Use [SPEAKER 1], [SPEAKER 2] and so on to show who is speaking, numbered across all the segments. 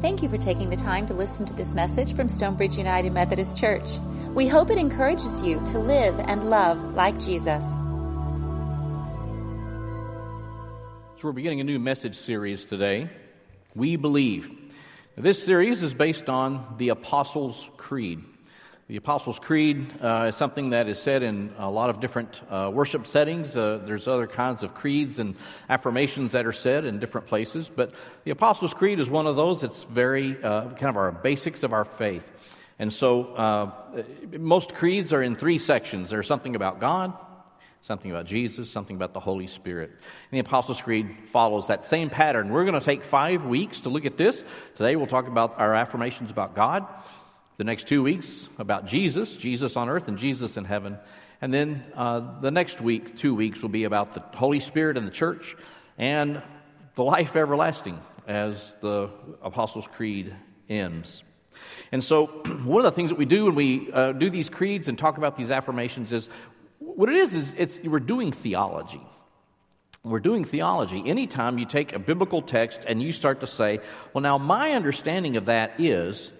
[SPEAKER 1] Thank you for taking the time to listen to this message from Stonebridge United Methodist Church. We hope it encourages you to live and love like Jesus.
[SPEAKER 2] So, we're beginning a new message series today. We believe. This series is based on the Apostles' Creed. The Apostles' Creed uh, is something that is said in a lot of different uh, worship settings. Uh, there's other kinds of creeds and affirmations that are said in different places, but the Apostles' Creed is one of those that's very uh, kind of our basics of our faith. And so, uh, most creeds are in three sections. There's something about God, something about Jesus, something about the Holy Spirit. And the Apostles' Creed follows that same pattern. We're going to take five weeks to look at this. Today, we'll talk about our affirmations about God the next two weeks about Jesus, Jesus on earth and Jesus in heaven. And then uh, the next week, two weeks, will be about the Holy Spirit and the church and the life everlasting as the Apostles' Creed ends. And so, one of the things that we do when we uh, do these creeds and talk about these affirmations is what it is is it's, we're doing theology. We're doing theology. Anytime you take a biblical text and you start to say, well, now my understanding of that is,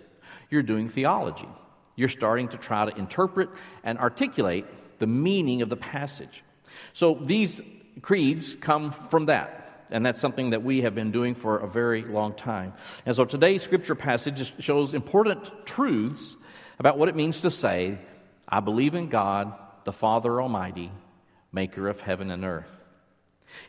[SPEAKER 2] you're doing theology. You're starting to try to interpret and articulate the meaning of the passage. So these creeds come from that. And that's something that we have been doing for a very long time. And so today's scripture passage shows important truths about what it means to say, I believe in God, the Father Almighty, maker of heaven and earth.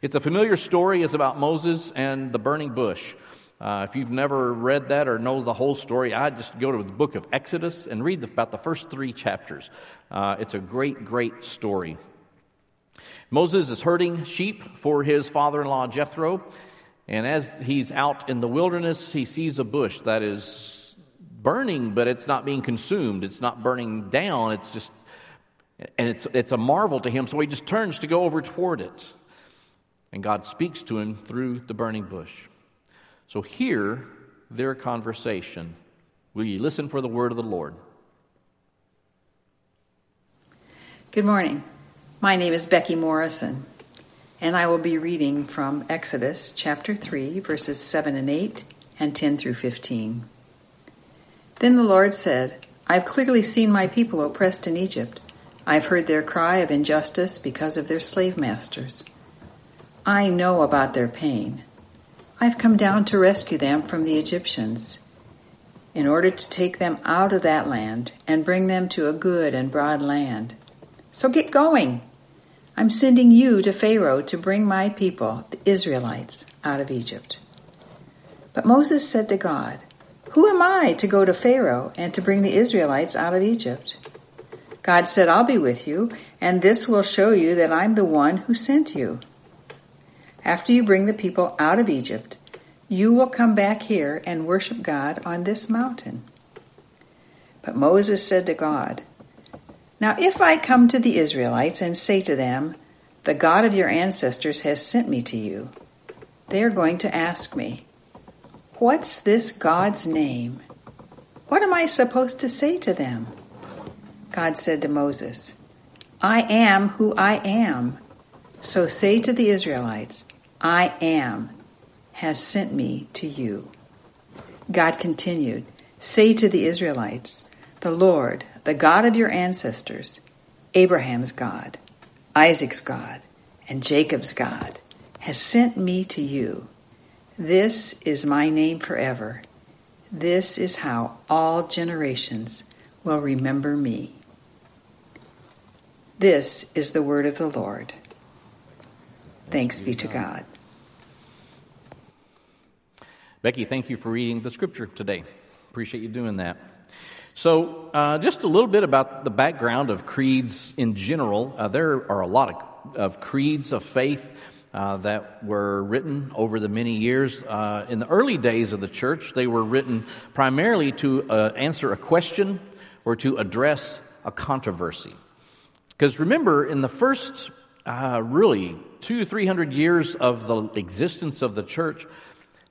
[SPEAKER 2] It's a familiar story. It's about Moses and the burning bush. Uh, if you've never read that or know the whole story, I'd just go to the book of Exodus and read the, about the first three chapters. Uh, it's a great, great story. Moses is herding sheep for his father in law Jethro, and as he's out in the wilderness, he sees a bush that is burning, but it's not being consumed. It's not burning down. It's just, and it's, it's a marvel to him, so he just turns to go over toward it. And God speaks to him through the burning bush. So hear their conversation. Will you listen for the word of the Lord?
[SPEAKER 3] Good morning. My name is Becky Morrison, and I will be reading from Exodus chapter 3, verses 7 and 8, and 10 through 15. Then the Lord said, I've clearly seen my people oppressed in Egypt. I've heard their cry of injustice because of their slave masters. I know about their pain. I've come down to rescue them from the Egyptians, in order to take them out of that land and bring them to a good and broad land. So get going. I'm sending you to Pharaoh to bring my people, the Israelites, out of Egypt. But Moses said to God, Who am I to go to Pharaoh and to bring the Israelites out of Egypt? God said, I'll be with you, and this will show you that I'm the one who sent you. After you bring the people out of Egypt, you will come back here and worship God on this mountain. But Moses said to God, Now if I come to the Israelites and say to them, The God of your ancestors has sent me to you, they are going to ask me, What's this God's name? What am I supposed to say to them? God said to Moses, I am who I am. So say to the Israelites, I am has sent me to you. God continued, Say to the Israelites, The Lord, the God of your ancestors, Abraham's God, Isaac's God, and Jacob's God, has sent me to you. This is my name forever. This is how all generations will remember me. This is the word of the Lord. Thanks be to God.
[SPEAKER 2] Becky, thank you for reading the scripture today. Appreciate you doing that. So, uh, just a little bit about the background of creeds in general. Uh, there are a lot of, of creeds of faith uh, that were written over the many years. Uh, in the early days of the church, they were written primarily to uh, answer a question or to address a controversy. Because remember, in the first uh, really two, three hundred years of the existence of the church,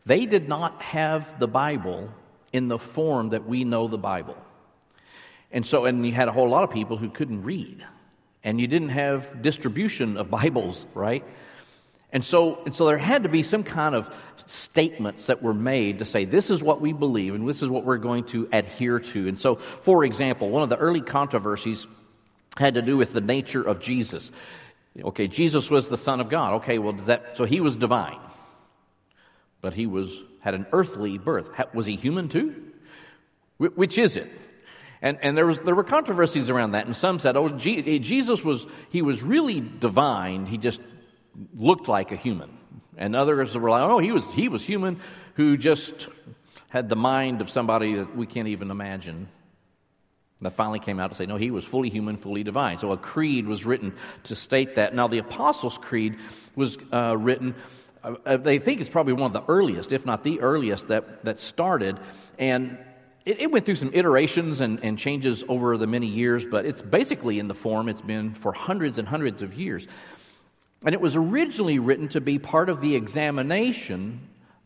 [SPEAKER 2] they did not have the Bible in the form that we know the Bible. And so, and you had a whole lot of people who couldn't read. And you didn't have distribution of Bibles, right? And so, and so there had to be some kind of statements that were made to say, this is what we believe and this is what we're going to adhere to. And so, for example, one of the early controversies had to do with the nature of Jesus. Okay, Jesus was the Son of God. Okay, well, that, so he was divine. But he was, had an earthly birth. Was he human too? Which is it? And, and there, was, there were controversies around that, and some said, oh, Jesus was, he was really divine, he just looked like a human. And others were like, oh, he was, he was human who just had the mind of somebody that we can't even imagine. That finally came out to say, no, he was fully human, fully divine. So a creed was written to state that. Now, the Apostles' Creed was uh, written, uh, they think it's probably one of the earliest, if not the earliest, that, that started. And it, it went through some iterations and, and changes over the many years, but it's basically in the form it's been for hundreds and hundreds of years. And it was originally written to be part of the examination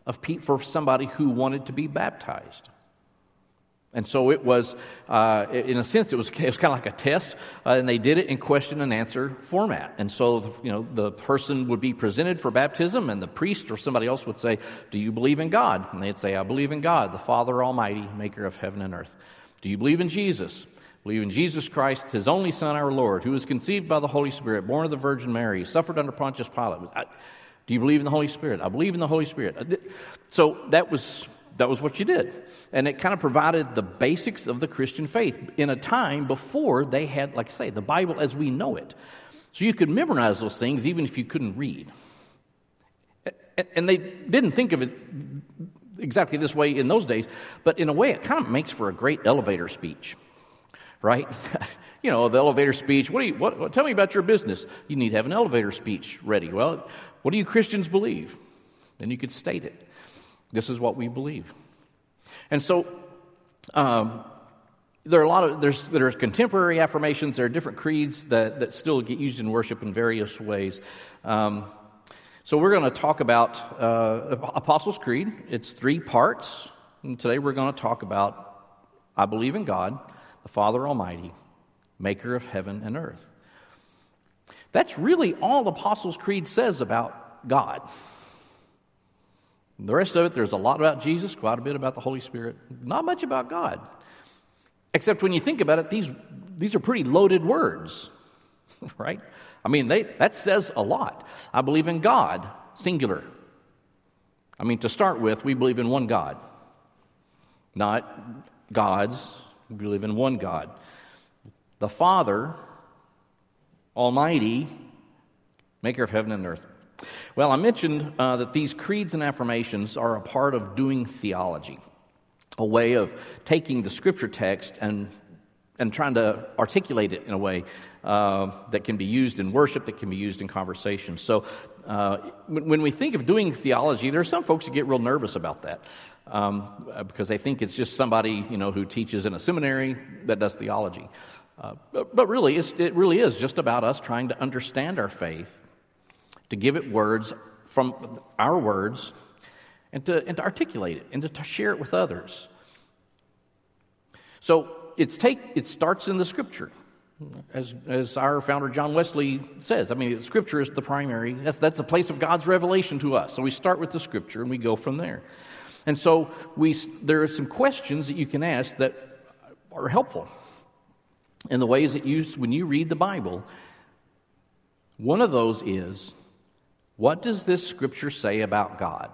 [SPEAKER 2] of for somebody who wanted to be baptized. And so it was, uh, in a sense, it was, it was kind of like a test, uh, and they did it in question and answer format. And so, you know, the person would be presented for baptism, and the priest or somebody else would say, Do you believe in God? And they'd say, I believe in God, the Father Almighty, maker of heaven and earth. Do you believe in Jesus? Believe in Jesus Christ, his only Son, our Lord, who was conceived by the Holy Spirit, born of the Virgin Mary, suffered under Pontius Pilate. I, do you believe in the Holy Spirit? I believe in the Holy Spirit. So that was, that was what you did. And it kind of provided the basics of the Christian faith in a time before they had, like I say, the Bible as we know it. So you could memorize those things even if you couldn't read. And they didn't think of it exactly this way in those days, but in a way it kind of makes for a great elevator speech right? you know, the elevator speech. What do you, what, what, tell me about your business. You need to have an elevator speech ready. Well, what do you Christians believe? Then you could state it. This is what we believe. And so, um, there are a lot of there's there are contemporary affirmations. There are different creeds that that still get used in worship in various ways. Um, so we're going to talk about uh, Apostles' Creed. It's three parts, and today we're going to talk about I believe in God the Father Almighty, maker of heaven and earth. That's really all Apostles' Creed says about God. The rest of it, there's a lot about Jesus, quite a bit about the Holy Spirit, not much about God. Except when you think about it, these, these are pretty loaded words, right? I mean, they, that says a lot. I believe in God, singular. I mean, to start with, we believe in one God, not gods, we believe in one God. The Father, Almighty, maker of heaven and earth. Well, I mentioned uh, that these creeds and affirmations are a part of doing theology, a way of taking the scripture text and, and trying to articulate it in a way uh, that can be used in worship, that can be used in conversation. So, uh, when, when, we think of doing theology, there are some folks who get real nervous about that um, because they think it's just somebody you know who teaches in a seminary that does theology. Uh, but, but, really, it really is just about us trying to understand our faith, to give it words from our words, and to, and to articulate it, and to, to share it with others. So it's take, it starts in the Scripture. As, as our founder John Wesley says, I mean, Scripture is the primary, that's, that's the place of God's revelation to us. So we start with the Scripture and we go from there. And so we, there are some questions that you can ask that are helpful in the ways that you, when you read the Bible. One of those is, what does this scripture say about God?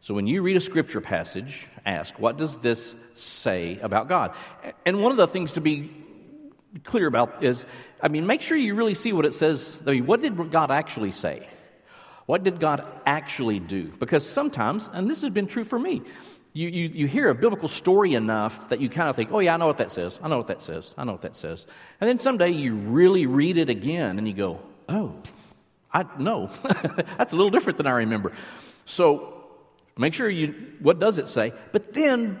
[SPEAKER 2] So when you read a scripture passage, ask, what does this say about God? And one of the things to be clear about is, I mean, make sure you really see what it says. I mean, what did God actually say? What did God actually do? Because sometimes, and this has been true for me, you, you, you hear a biblical story enough that you kind of think, oh, yeah, I know what that says. I know what that says. I know what that says. And then someday you really read it again and you go, oh, I know. That's a little different than I remember. So make sure you, what does it say? But then,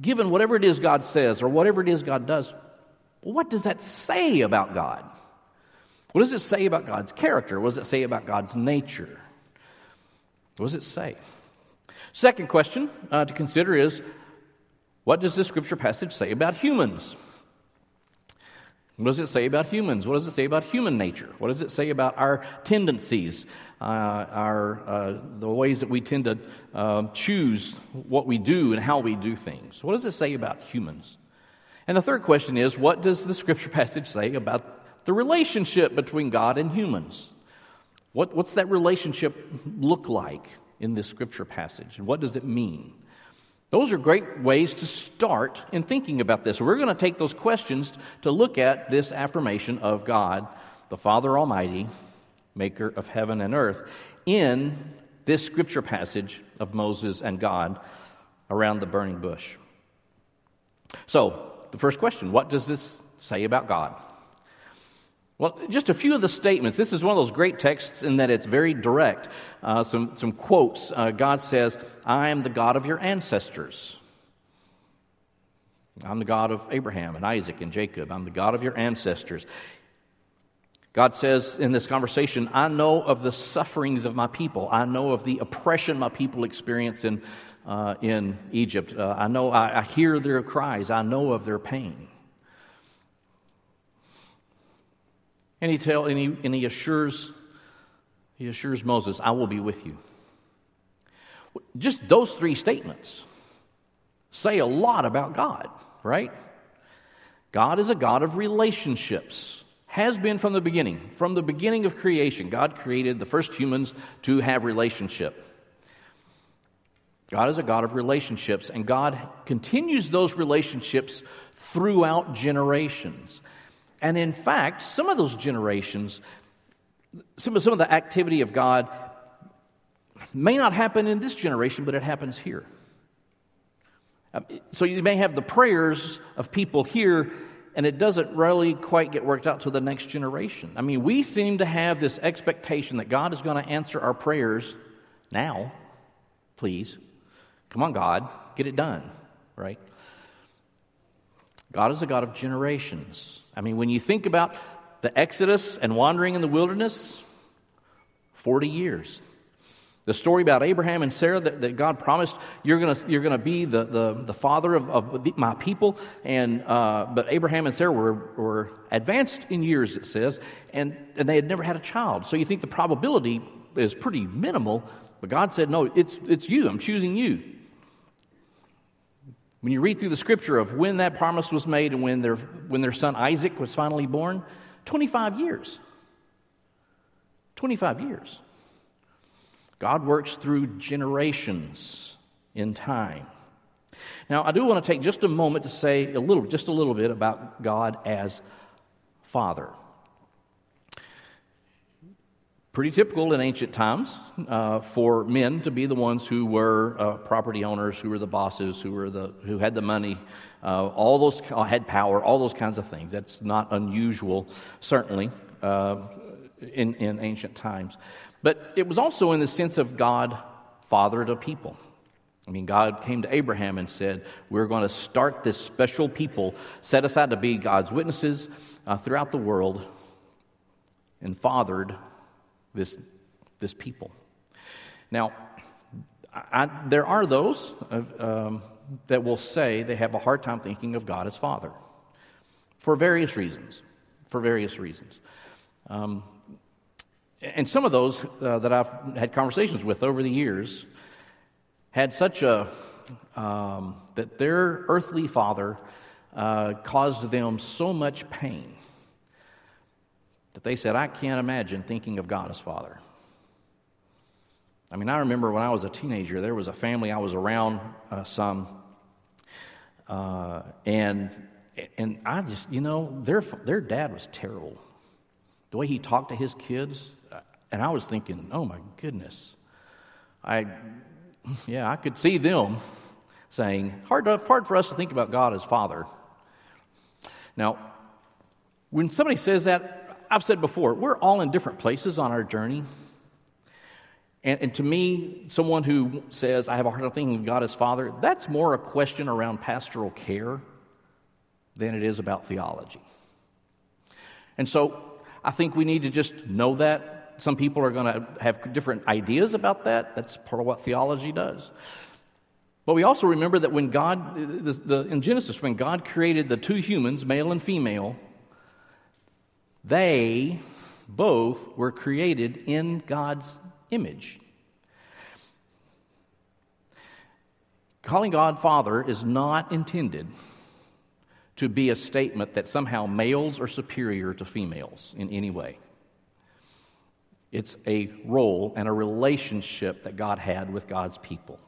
[SPEAKER 2] given whatever it is God says or whatever it is God does, what does that say about God? What does it say about God's character? What does it say about God's nature? What does it say? Second question uh, to consider is what does this scripture passage say about humans? What does it say about humans? What does it say about human nature? What does it say about our tendencies, uh, our, uh, the ways that we tend to uh, choose what we do and how we do things? What does it say about humans? And the third question is what does the scripture passage say about the relationship between God and humans? What, what's that relationship look like in this scripture passage? And what does it mean? Those are great ways to start in thinking about this. We're going to take those questions to look at this affirmation of God, the Father Almighty, maker of heaven and earth, in this scripture passage of Moses and God around the burning bush. So, the first question what does this say about God? Well, just a few of the statements. This is one of those great texts in that it's very direct. Uh, some, some quotes. Uh, God says, I am the God of your ancestors. I'm the God of Abraham and Isaac and Jacob. I'm the God of your ancestors. God says in this conversation, I know of the sufferings of my people. I know of the oppression my people experience in, uh, in Egypt. Uh, I know, I, I hear their cries. I know of their pain. And he tell and he, and he assures he assures Moses, I will be with you. Just those three statements say a lot about God, right? God is a God of relationships. Has been from the beginning. From the beginning of creation, God created the first humans to have relationship. God is a God of relationships, and God continues those relationships throughout generations. And in fact, some of those generations, some of, some of the activity of God may not happen in this generation, but it happens here. Um, so you may have the prayers of people here, and it doesn't really quite get worked out to the next generation. I mean, we seem to have this expectation that God is going to answer our prayers now. Please. Come on, God, get it done, right? God is a God of generations. I mean, when you think about the Exodus and wandering in the wilderness, 40 years. The story about Abraham and Sarah that, that God promised, you're going you're gonna be the, the, the father of, of my people. And, uh, but Abraham and Sarah were, were advanced in years, it says, and, and they had never had a child. So you think the probability is pretty minimal, but God said, no, it's, it's you. I'm choosing you. When you read through the scripture of when that promise was made and when their, when their son Isaac was finally born, 25 years. 25 years. God works through generations in time. Now, I do want to take just a moment to say a little, just a little bit about God as Father pretty typical in ancient times uh, for men to be the ones who were uh, property owners, who were the bosses, who were the who had the money, uh, all those uh, had power, all those kinds of things. That's not unusual, certainly, uh, in in ancient times. But it was also in the sense of God fathered a people. I mean, God came to Abraham and said, We're going to start this special people set aside to be God's witnesses uh, throughout the world, and fathered this, this people. Now, I, there are those um, that will say they have a hard time thinking of God as Father for various reasons. For various reasons. Um, and some of those uh, that I've had conversations with over the years had such a, um, that their earthly father uh, caused them so much pain that they said, I can't imagine thinking of God as Father. I mean, I remember when I was a teenager, there was a family I was around uh, some, uh, and and I just, you know, their their dad was terrible. The way he talked to his kids, uh, and I was thinking, oh my goodness, I, yeah, I could see them saying, hard to, hard for us to think about God as Father. Now, when somebody says that, I've said before, we're all in different places on our journey. And, and, to me, someone who says, I have a hard time thinking of God as Father, that's more a question around pastoral care than it is about theology. And so I think we need to just know that. Some people are going to have different ideas about that. That's part of what theology does. But we also remember that when God, the, the, in Genesis, when God created the two humans, male and female, They both were created in God's image. Calling God Father is not intended to be a statement that somehow males are superior to females in any way. It's a role and a relationship that God had with God's people.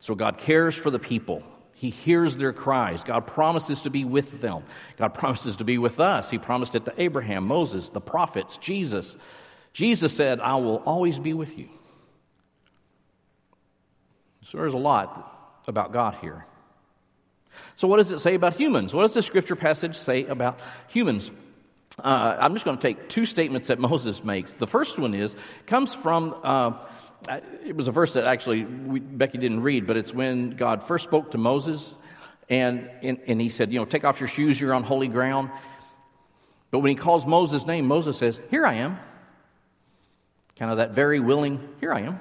[SPEAKER 2] So God cares for the people. He hears their cries. God promises to be with them. God promises to be with us. He promised it to Abraham, Moses, the prophets, Jesus. Jesus said, I will always be with you. So there's a lot about God here. So, what does it say about humans? What does the scripture passage say about humans? Uh, I'm just going to take two statements that Moses makes. The first one is comes from uh, it was a verse that actually we, Becky didn't read, but it's when God first spoke to Moses, and, and and he said, you know, take off your shoes, you're on holy ground. But when he calls Moses' name, Moses says, "Here I am." Kind of that very willing, "Here I am."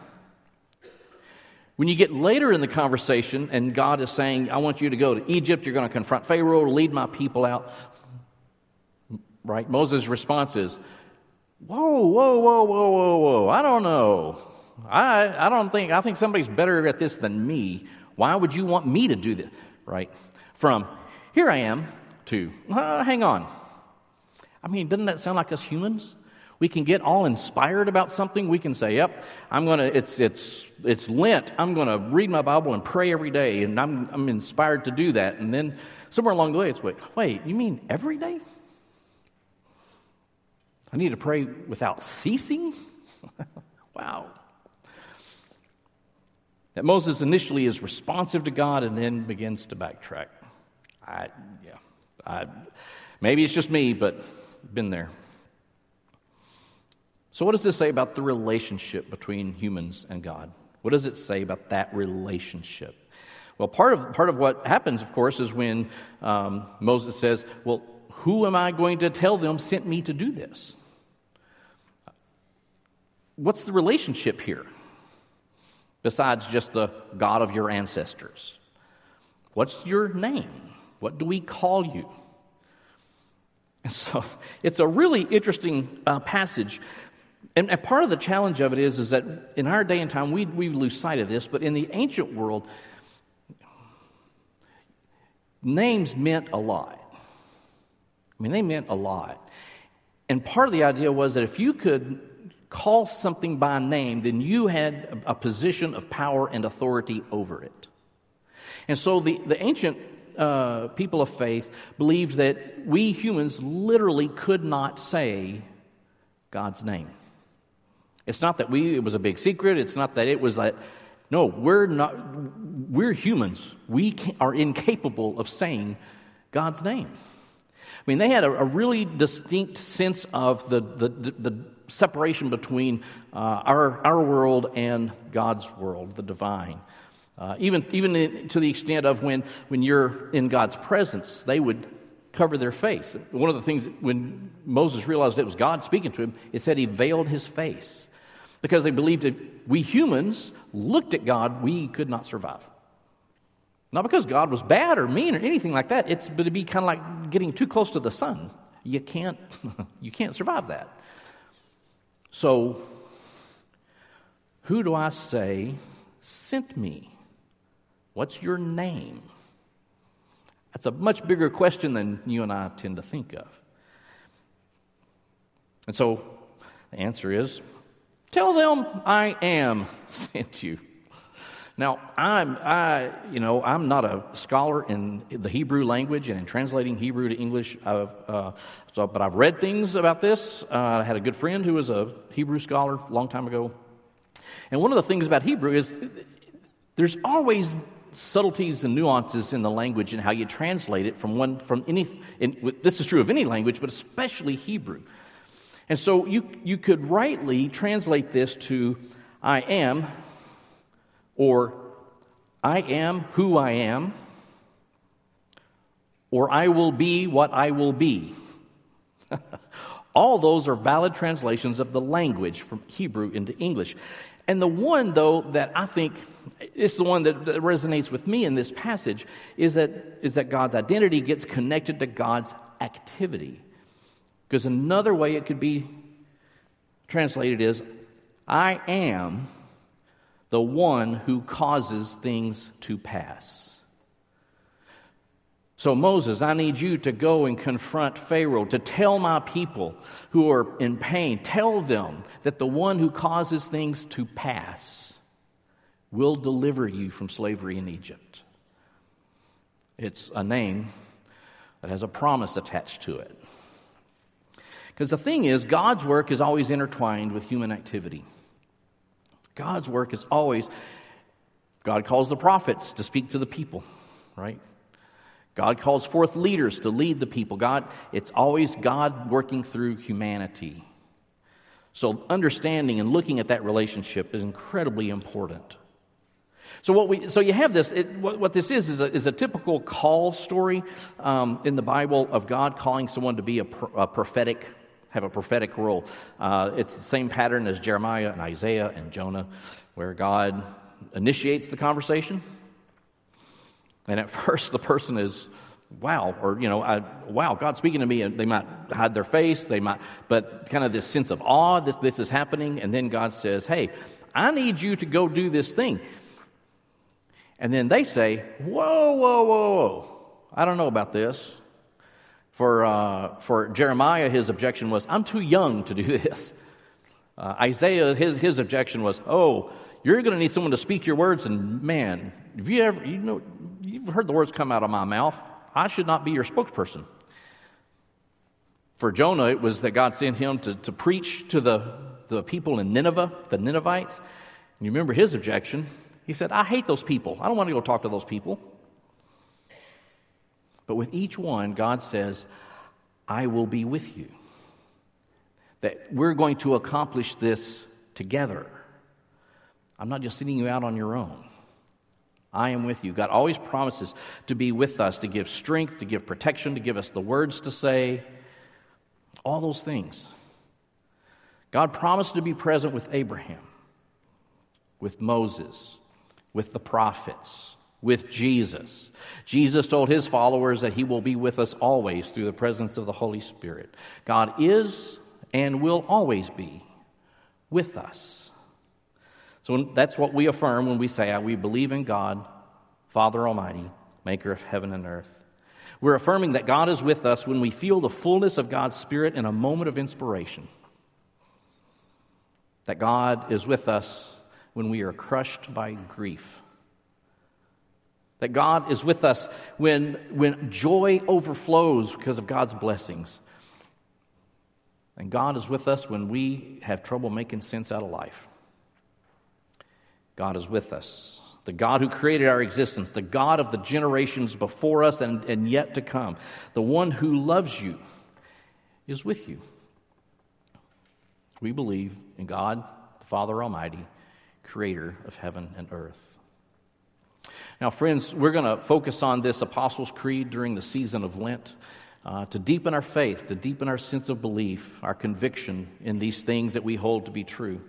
[SPEAKER 2] When you get later in the conversation and God is saying, I want you to go to Egypt, you're going to confront Pharaoh, lead my people out, right? Moses' response is, Whoa, whoa, whoa, whoa, whoa, whoa. I don't know. I, I don't think, I think somebody's better at this than me. Why would you want me to do this? Right? From, here I am, to, uh, hang on. I mean, doesn't that sound like us humans? We can get all inspired about something. We can say, yep, I'm going to, it's, it's, it's Lent. I'm going to read my Bible and pray every day. And I'm, I'm inspired to do that. And then somewhere along the way, it's, wait, wait, you mean every day? I need to pray without ceasing? wow. That Moses initially is responsive to God and then begins to backtrack. I, yeah, I, maybe it's just me, but been there. So, what does this say about the relationship between humans and God? What does it say about that relationship? Well, part of, part of what happens, of course, is when um, Moses says, Well, who am I going to tell them sent me to do this? What's the relationship here? Besides just the God of your ancestors. What's your name? What do we call you? And so it's a really interesting uh, passage and, and, part of the challenge of it is, is that in our day and time, we, we lose sight of this, but in the ancient world, names meant a lot. I mean, they meant a lot. And part of the idea was that if you could call something by name, then you had a position of power and authority over it. And so the, the ancient uh, people of faith believed that we humans literally could not say God's name. It's not that we, it was a big secret. It's not that it was that, no, we're not, we're humans. We are incapable of saying God's name. I mean, they had a, a really distinct sense of the, the, the, the separation between uh, our, our world and God's world, the divine. Uh, even even to the extent of when, when you're in God's presence, they would cover their face. One of the things when Moses realized it was God speaking to him, it said he veiled his face because they believed if we humans looked at God, we could not survive. Not because God was bad or mean or anything like that. It's but to be kind of like getting too close to the sun. You can't you can't survive that. So who do I say sent me? What's your name? That's a much bigger question than you and I tend to think of. And so the answer is Tell them I am sent you. Now, I'm, I, you know, I'm not a scholar in the Hebrew language and in translating Hebrew to English. Uh, so, but I've read things about this. Uh, I had a good friend who was a Hebrew scholar a long time ago. And one of the things about Hebrew is there's always subtleties and nuances in the language and how you translate it from one, from any, in, this is true of any language, but especially Hebrew. And so you, you could rightly translate this to I am, or I am who I am, or I will be what I will be. All those are valid translations of the language from Hebrew into English. And the one, though, that I think is the one that, that resonates with me in this passage is that, is that God's identity gets connected to God's activity. Because another way it could be translated is I am the one who causes things to pass. So, Moses, I need you to go and confront Pharaoh, to tell my people who are in pain, tell them that the one who causes things to pass will deliver you from slavery in Egypt. It's a name that has a promise attached to it. Because the thing is, God's work is always intertwined with human activity. God's work is always, God calls the prophets to speak to the people, right? God calls forth leaders to lead the people. God, it's always God working through humanity. So understanding and looking at that relationship is incredibly important. So what we, so you have this. It, what, what, this is is a, is a typical call story um, in the Bible of God calling someone to be a, a prophetic, have a prophetic role. Uh, it's the same pattern as Jeremiah and Isaiah and Jonah, where God initiates the conversation and at first, the person is, wow, or, you know, I, wow, God's speaking to me, and they might hide their face, they might, but kind of this sense of awe, this, this is happening, and then God says, hey, I need you to go do this thing. And then they say, whoa, whoa, whoa, whoa, I don't know about this. For, uh, for Jeremiah, his objection was, I'm too young to do this. Uh, Isaiah, his, his objection was, oh, you're going to need someone to speak your words, and man, have you ever, you know, you've heard the words come out of my mouth. I should not be your spokesperson. For Jonah, it was that God sent him to, to preach to the, the people in Nineveh, the Ninevites. And you remember his objection. He said, I hate those people. I don't want to go talk to those people. But with each one, God says, I will be with you. That we're going to accomplish this together. I'm not just sending you out on your own. I am with you. God always promises to be with us, to give strength, to give protection, to give us the words to say, all those things. God promised to be present with Abraham, with Moses, with the prophets, with Jesus. Jesus told his followers that he will be with us always through the presence of the Holy Spirit. God is and will always be with us. So that's what we affirm when we say we believe in God, Father Almighty, maker of heaven and earth. We're affirming that God is with us when we feel the fullness of God's Spirit in a moment of inspiration. That God is with us when we are crushed by grief. That God is with us when, when joy overflows because of God's blessings. And God is with us when we have trouble making sense out of life. God is with us. The God who created our existence, the God of the generations before us and, and yet to come, the one who loves you is with you. We believe in God, the Father Almighty, creator of heaven and earth. Now, friends, we're going to focus on this Apostles' Creed during the season of Lent. Uh, to deepen our faith, to deepen our sense of belief, our conviction in these things that we hold to be true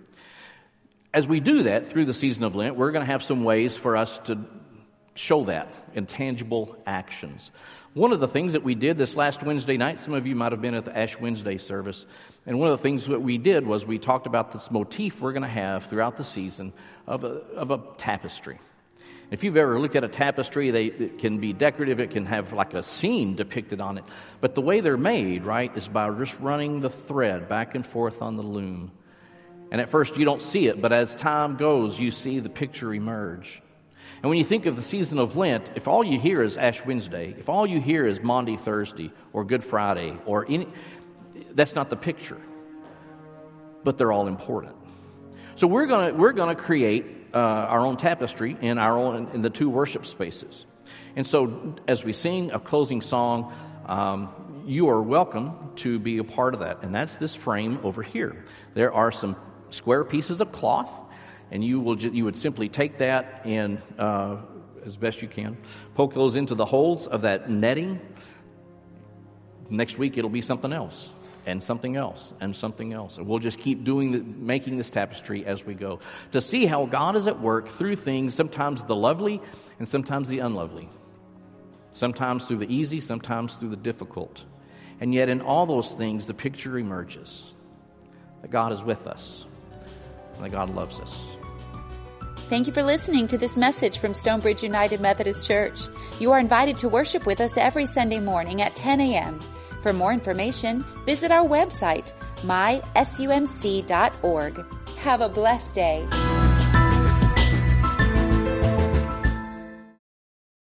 [SPEAKER 2] as we do that through the season of Lent, we're going to have some ways for us to show that in tangible actions. One of the things that we did this last Wednesday night, some of you might have been at the Ash Wednesday service, and one of the things that we did was we talked about this motif we're going to have throughout the season of a, of a tapestry. If you've ever looked at a tapestry, they, it can be decorative, it can have like a scene depicted on it. But the way they're made, right, is by just running the thread back and forth on the loom. And at first you don't see it, but as time goes, you see the picture emerge. And when you think of the season of Lent, if all you hear is Ash Wednesday, if all you hear is Maundy Thursday or Good Friday or any, that's not the picture. But they're all important. So we're gonna we're gonna create uh, our own tapestry in our own in the two worship spaces. And so as we sing a closing song, um, you are welcome to be a part of that. And that's this frame over here. There are some square pieces of cloth, and you will ju- you would simply take that and uh, as best you can poke those into the holes of that netting. Next week it'll be something else and something else and something else. And we'll just keep doing the, making this tapestry as we go to see how God is at work through things, sometimes the lovely and sometimes the unlovely. Sometimes through the easy, sometimes through the difficult. And yet, in all those things, the picture emerges that God is with us and that God loves us.
[SPEAKER 1] Thank you for listening to this message from Stonebridge United Methodist Church. You are invited to worship with us every Sunday morning at 10 a.m. For more information, visit our website, mysumc.org. Have a blessed day.